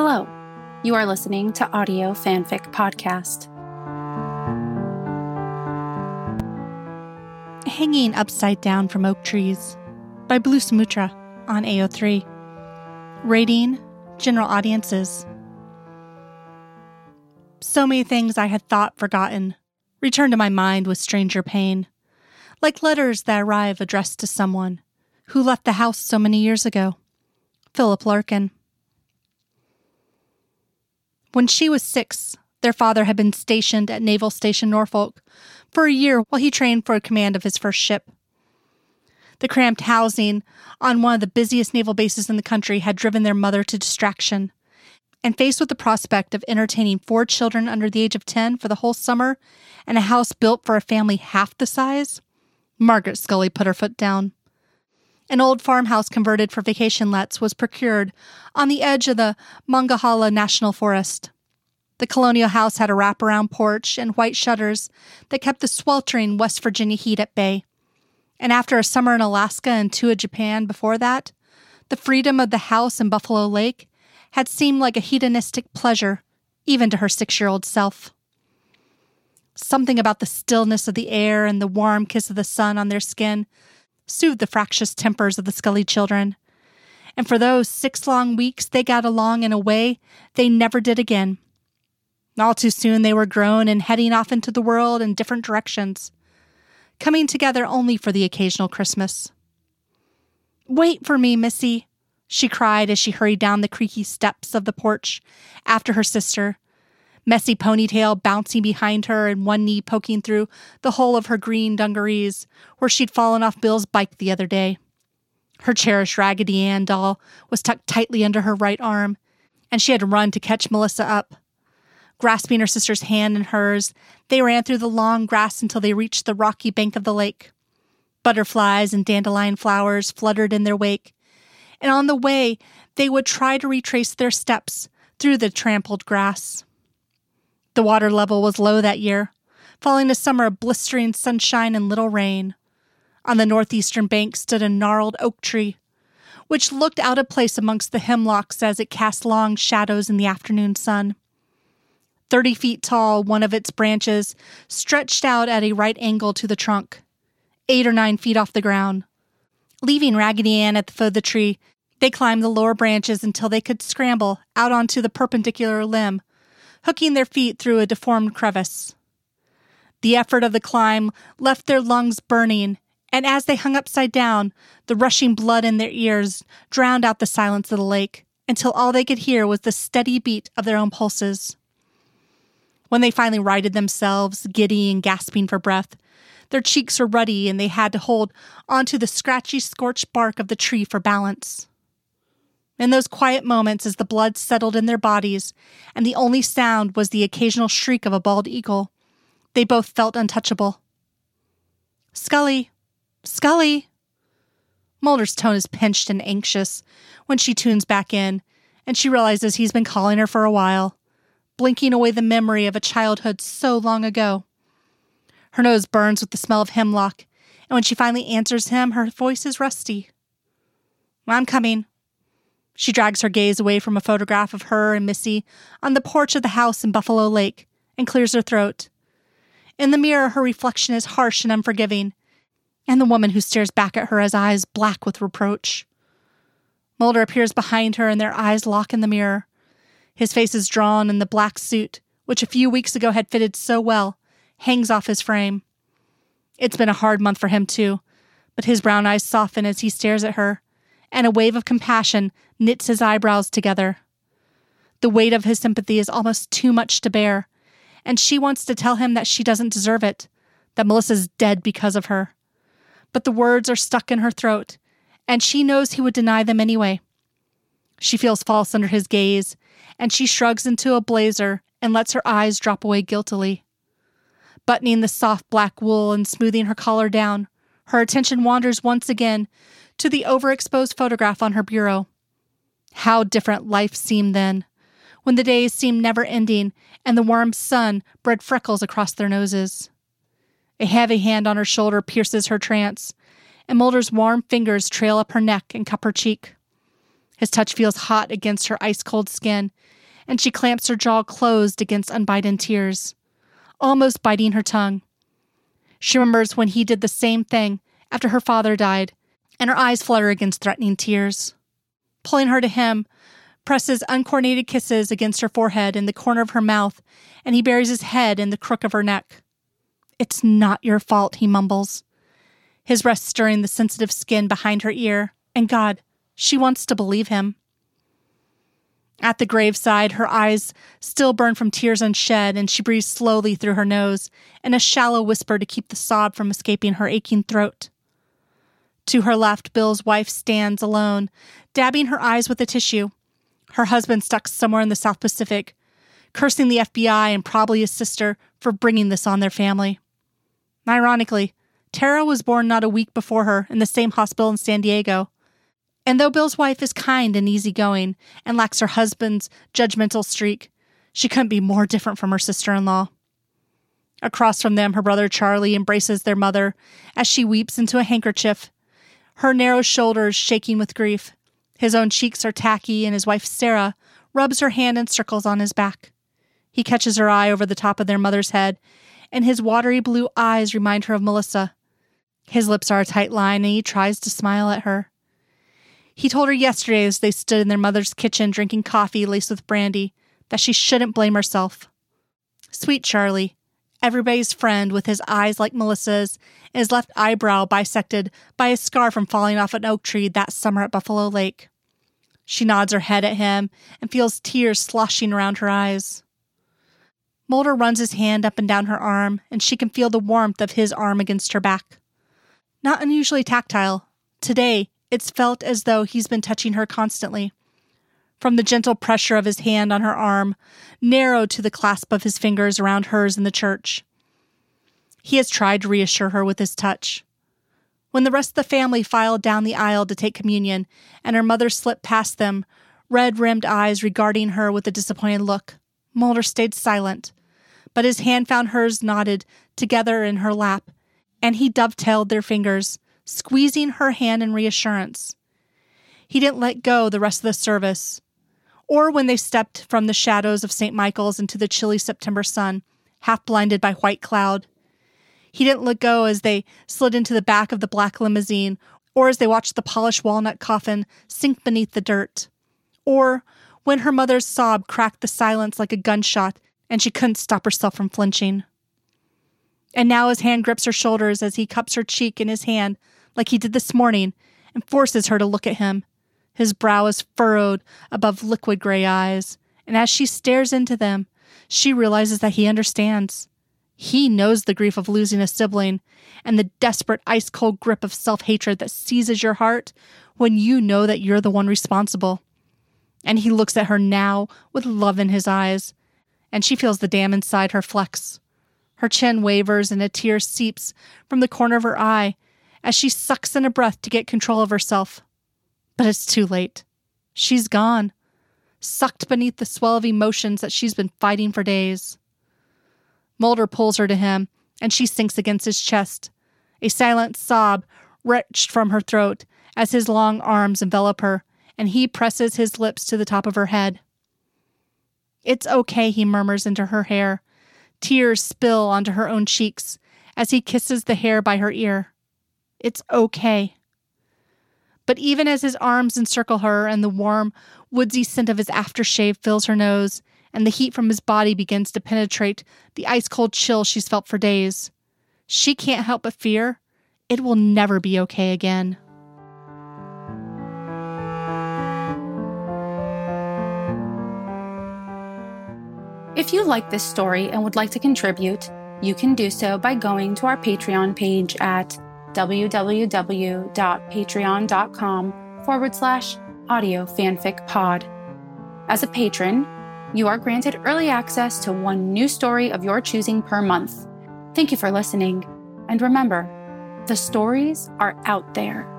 Hello, you are listening to Audio Fanfic Podcast. Hanging Upside Down from Oak Trees by Blue Samutra on AO3. Rating General Audiences. So many things I had thought forgotten returned to my mind with stranger pain, like letters that arrive addressed to someone who left the house so many years ago. Philip Larkin. When she was six, their father had been stationed at Naval Station Norfolk for a year while he trained for command of his first ship. The cramped housing on one of the busiest naval bases in the country had driven their mother to distraction. And faced with the prospect of entertaining four children under the age of 10 for the whole summer and a house built for a family half the size, Margaret Scully put her foot down. An old farmhouse converted for vacation lets was procured on the edge of the Monongahela National Forest. The colonial house had a wraparound porch and white shutters that kept the sweltering West Virginia heat at bay. And after a summer in Alaska and two in Japan before that, the freedom of the house in Buffalo Lake had seemed like a hedonistic pleasure, even to her six year old self. Something about the stillness of the air and the warm kiss of the sun on their skin soothed the fractious tempers of the Scully children. And for those six long weeks, they got along in a way they never did again. All too soon, they were grown and heading off into the world in different directions, coming together only for the occasional Christmas. Wait for me, Missy, she cried as she hurried down the creaky steps of the porch after her sister, messy ponytail bouncing behind her and one knee poking through the hole of her green dungarees where she'd fallen off Bill's bike the other day. Her cherished Raggedy Ann doll was tucked tightly under her right arm, and she had run to catch Melissa up. Grasping her sister's hand in hers, they ran through the long grass until they reached the rocky bank of the lake. Butterflies and dandelion flowers fluttered in their wake, and on the way they would try to retrace their steps through the trampled grass. The water level was low that year, following a summer of blistering sunshine and little rain. On the northeastern bank stood a gnarled oak tree, which looked out of place amongst the hemlocks as it cast long shadows in the afternoon sun. Thirty feet tall, one of its branches stretched out at a right angle to the trunk, eight or nine feet off the ground. Leaving Raggedy Ann at the foot of the tree, they climbed the lower branches until they could scramble out onto the perpendicular limb hooking their feet through a deformed crevice. The effort of the climb left their lungs burning, and as they hung upside down, the rushing blood in their ears drowned out the silence of the lake until all they could hear was the steady beat of their own pulses. When they finally righted themselves, giddy and gasping for breath, their cheeks were ruddy and they had to hold onto the scratchy, scorched bark of the tree for balance. In those quiet moments, as the blood settled in their bodies and the only sound was the occasional shriek of a bald eagle, they both felt untouchable. Scully! Scully! Mulder's tone is pinched and anxious when she tunes back in, and she realizes he's been calling her for a while, blinking away the memory of a childhood so long ago. Her nose burns with the smell of hemlock, and when she finally answers him, her voice is rusty. I'm coming, she drags her gaze away from a photograph of her and Missy on the porch of the house in Buffalo Lake and clears her throat. In the mirror, her reflection is harsh and unforgiving, and the woman who stares back at her has eyes black with reproach. Mulder appears behind her, and their eyes lock in the mirror. His face is drawn, and the black suit, which a few weeks ago had fitted so well, hangs off his frame. It's been a hard month for him, too, but his brown eyes soften as he stares at her, and a wave of compassion knits his eyebrows together. The weight of his sympathy is almost too much to bear, and she wants to tell him that she doesn't deserve it, that Melissa's dead because of her. But the words are stuck in her throat, and she knows he would deny them anyway. She feels false under his gaze, and she shrugs into a blazer and lets her eyes drop away guiltily. Buttoning the soft black wool and smoothing her collar down, her attention wanders once again to the overexposed photograph on her bureau. How different life seemed then, when the days seemed never ending and the warm sun bred freckles across their noses. A heavy hand on her shoulder pierces her trance, and Mulder's warm fingers trail up her neck and cup her cheek. His touch feels hot against her ice cold skin, and she clamps her jaw closed against unbidden tears, almost biting her tongue. She remembers when he did the same thing after her father died, and her eyes flutter against threatening tears. Pulling her to him, presses uncoordinated kisses against her forehead and the corner of her mouth, and he buries his head in the crook of her neck. It's not your fault, he mumbles, his breath stirring the sensitive skin behind her ear. And God, she wants to believe him. At the graveside, her eyes still burn from tears unshed, and she breathes slowly through her nose in a shallow whisper to keep the sob from escaping her aching throat. To her left, Bill's wife stands alone, dabbing her eyes with a tissue her husband stuck somewhere in the South Pacific, cursing the FBI and probably his sister for bringing this on their family. Ironically, Tara was born not a week before her in the same hospital in San Diego. And though Bill's wife is kind and easygoing and lacks her husband's judgmental streak, she couldn't be more different from her sister in law. Across from them, her brother Charlie embraces their mother as she weeps into a handkerchief, her narrow shoulders shaking with grief. His own cheeks are tacky, and his wife, Sarah, rubs her hand in circles on his back. He catches her eye over the top of their mother's head, and his watery blue eyes remind her of Melissa. His lips are a tight line, and he tries to smile at her. He told her yesterday as they stood in their mother's kitchen drinking coffee laced with brandy that she shouldn't blame herself. Sweet Charlie, everybody's friend with his eyes like Melissa's and his left eyebrow bisected by a scar from falling off an oak tree that summer at Buffalo Lake. She nods her head at him and feels tears sloshing around her eyes. Mulder runs his hand up and down her arm, and she can feel the warmth of his arm against her back. Not unusually tactile. Today, it's felt as though he's been touching her constantly. From the gentle pressure of his hand on her arm, narrowed to the clasp of his fingers around hers in the church. He has tried to reassure her with his touch. When the rest of the family filed down the aisle to take communion, and her mother slipped past them, red rimmed eyes regarding her with a disappointed look, Mulder stayed silent, but his hand found hers knotted together in her lap, and he dovetailed their fingers, squeezing her hand in reassurance. He didn't let go the rest of the service, or when they stepped from the shadows of St. Michael's into the chilly September sun, half blinded by white cloud. He didn't let go as they slid into the back of the black limousine, or as they watched the polished walnut coffin sink beneath the dirt, or when her mother's sob cracked the silence like a gunshot and she couldn't stop herself from flinching. And now his hand grips her shoulders as he cups her cheek in his hand like he did this morning and forces her to look at him. His brow is furrowed above liquid gray eyes, and as she stares into them, she realizes that he understands. He knows the grief of losing a sibling and the desperate ice cold grip of self hatred that seizes your heart when you know that you're the one responsible. And he looks at her now with love in his eyes, and she feels the dam inside her flex. Her chin wavers and a tear seeps from the corner of her eye as she sucks in a breath to get control of herself. But it's too late. She's gone, sucked beneath the swell of emotions that she's been fighting for days. Mulder pulls her to him, and she sinks against his chest. A silent sob wrenched from her throat as his long arms envelop her, and he presses his lips to the top of her head. It's okay, he murmurs into her hair. Tears spill onto her own cheeks as he kisses the hair by her ear. It's okay. But even as his arms encircle her and the warm, woodsy scent of his aftershave fills her nose, and the heat from his body begins to penetrate the ice cold chill she's felt for days. She can't help but fear it will never be okay again. If you like this story and would like to contribute, you can do so by going to our Patreon page at www.patreon.com forward slash audio fanfic pod. As a patron, you are granted early access to one new story of your choosing per month. Thank you for listening. And remember, the stories are out there.